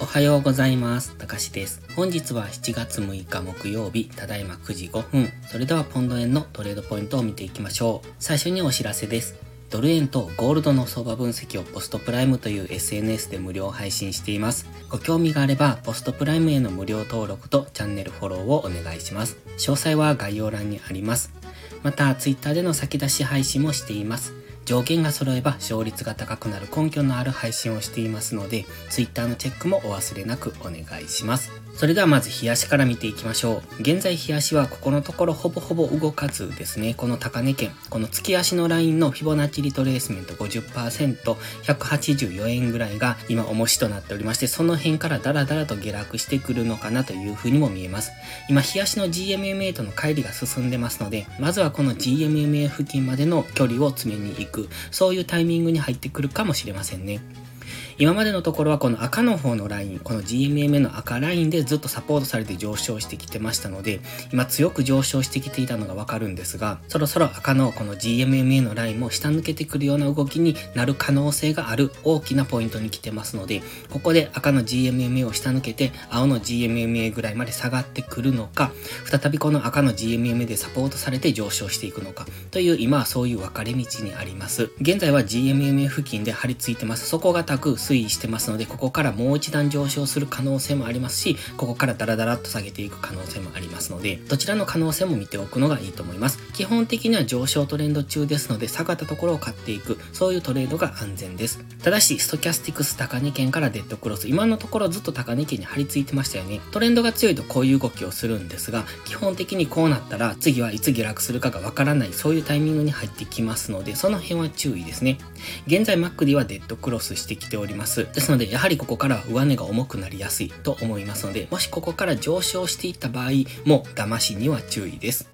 おはようございます。たかしです。本日は7月6日木曜日、ただいま9時5分。それではポンド円のトレードポイントを見ていきましょう。最初にお知らせです。ドル円とゴールドの相場分析をポストプライムという SNS で無料配信しています。ご興味があれば、ポストプライムへの無料登録とチャンネルフォローをお願いします。詳細は概要欄にあります。また、Twitter での先出し配信もしています。条件が揃えば勝率が高くなる根拠のある配信をしていますので、Twitter のチェックもお忘れなくお願いします。それではまず日足から見ていきましょう。現在日足はここのところほぼほぼ動かずですね、この高値圏、この月足のラインのフィボナッチリトレースメント50%、184円ぐらいが今重しとなっておりまして、その辺からダラダラと下落してくるのかなというふうにも見えます。今、日足の GMMA との乖離が進んでますので、まずはこの GMMA 付近までの距離を詰めに行く、そういうタイミングに入ってくるかもしれませんね。今までのところはこの赤の方のライン、この GMMA の赤ラインでずっとサポートされて上昇してきてましたので、今強く上昇してきていたのがわかるんですが、そろそろ赤のこの GMMA のラインも下抜けてくるような動きになる可能性がある大きなポイントに来てますので、ここで赤の GMMA を下抜けて青の GMMA ぐらいまで下がってくるのか、再びこの赤の GMMA でサポートされて上昇していくのか、という今はそういう分かれ道にあります。現在は GMMA 付近で張り付いてます。底堅く推移してますので、ここからもう一段上昇する可能性もありますし、ここからダラダラっと下げていく可能性もありますので、どちらの可能性も見ておくのがいいと思います。基本的には上昇トレンド中ですので、下がったところを買っていく、そういうトレードが安全です。ただし、ストキャスティクス高値圏からデッドクロス、今のところずっと高値圏に張り付いてましたよね。トレンドが強いとこういう動きをするんですが、基本的にこうなったら、次はいつ下落するかがわからない、そういうタイミングに入ってきますので、その辺は注意ですね。現在 Mac はデッドクロスしてきております。ますですので、やはりここからは上値が重くなりやすいと思いますので、もしここから上昇していった場合も、騙しには注意です。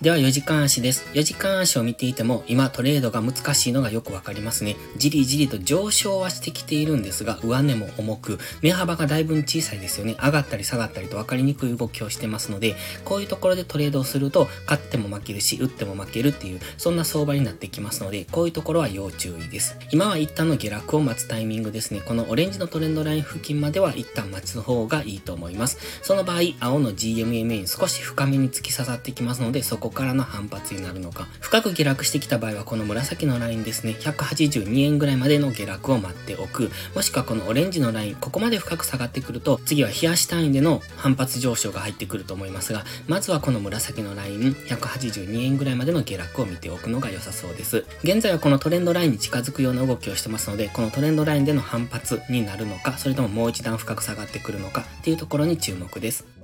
では4時間足です。4時間足を見ていても今トレードが難しいのがよくわかりますね。じりじりと上昇はしてきているんですが、上値も重く、目幅がだいぶ小さいですよね。上がったり下がったりと分かりにくい動きをしてますので、こういうところでトレードをすると、勝っても負けるし、打っても負けるっていう、そんな相場になってきますので、こういうところは要注意です。今は一旦の下落を待つタイミングですね。このオレンジのトレンドライン付近までは一旦待つ方がいいと思います。その場合、青の GMMA に少し深めに突き刺さってきますので、そここからの反発になるのか、深く下落してきた場合はこの紫のラインですね、182円ぐらいまでの下落を待っておく、もしくはこのオレンジのライン、ここまで深く下がってくると、次は冷やし単位での反発上昇が入ってくると思いますが、まずはこの紫のライン、182円ぐらいまでの下落を見ておくのが良さそうです。現在はこのトレンドラインに近づくような動きをしてますので、このトレンドラインでの反発になるのか、それとももう一段深く下がってくるのかっていうところに注目です。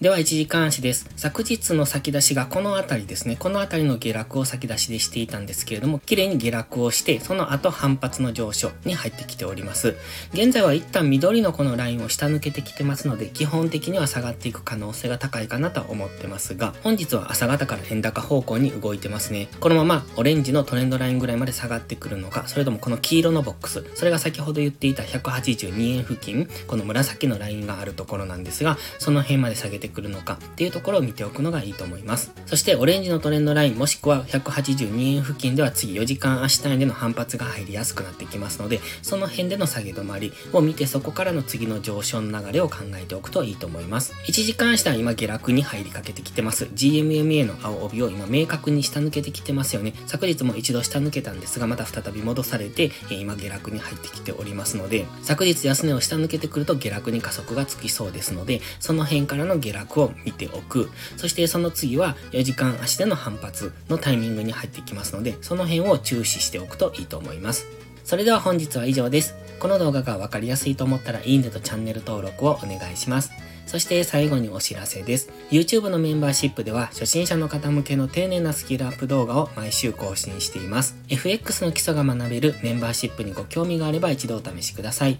では、1時間足です。昨日の先出しがこの辺りですね。この辺りの下落を先出しでしていたんですけれども、綺麗に下落をして、その後反発の上昇に入ってきております。現在は一旦緑のこのラインを下抜けてきてますので、基本的には下がっていく可能性が高いかなと思ってますが、本日は朝方から円高方向に動いてますね。このままオレンジのトレンドラインぐらいまで下がってくるのか、それともこの黄色のボックス、それが先ほど言っていた182円付近、この紫のラインがあるところなんですが、その辺まで下げててくるのかっていうところを見ておくのがいいと思います。そしてオレンジのトレンドラインもしくは182円付近では次4時間足単位での反発が入りやすくなってきますので、その辺での下げ止まりを見てそこからの次の上昇の流れを考えておくといいと思います。1時間足単位今下落に入りかけてきてます。GMMA の青帯を今明確に下抜けてきてますよね。昨日も一度下抜けたんですが、また再び戻されて、今下落に入ってきておりますので、昨日安値を下抜けてくると下落に加速がつきそうですので、その辺からの下落を見ておく。そしてその次は4時間足での反発のタイミングに入ってきますので、その辺を注視しておくといいと思います。それでは本日は以上です。この動画がわかりやすいと思ったらいいねとチャンネル登録をお願いします。そして最後にお知らせです。YouTube のメンバーシップでは初心者の方向けの丁寧なスキルアップ動画を毎週更新しています。FX の基礎が学べるメンバーシップにご興味があれば一度お試しください。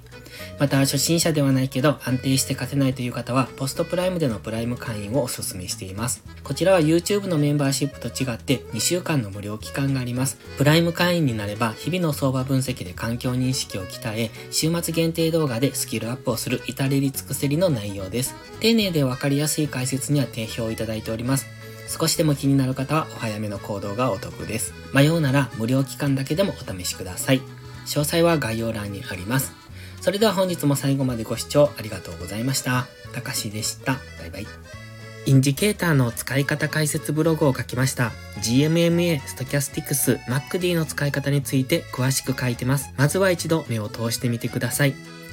また初心者ではないけど安定して勝てないという方はポストプライムでのプライム会員をお勧めしています。こちらは YouTube のメンバーシップと違って2週間の無料期間があります。プライム会員になれば日々の相場分析で環境認識を鍛え、週末限定動画でスキルアップをする至れり尽くせりの内容です。丁寧でわかりやすい解説には定評をいただいております。少しでも気になる方はお早めの行動がお得です。迷うなら無料期間だけでもお試しください。詳細は概要欄にあります。それでは本日も最後までご視聴ありがとうございました。たかしでした。バイバイ。インジケーターの使い方解説ブログを書きました。GMMA、ストキャスティクス、MacD の使い方について詳しく書いてます。まずは一度目を通してみてください。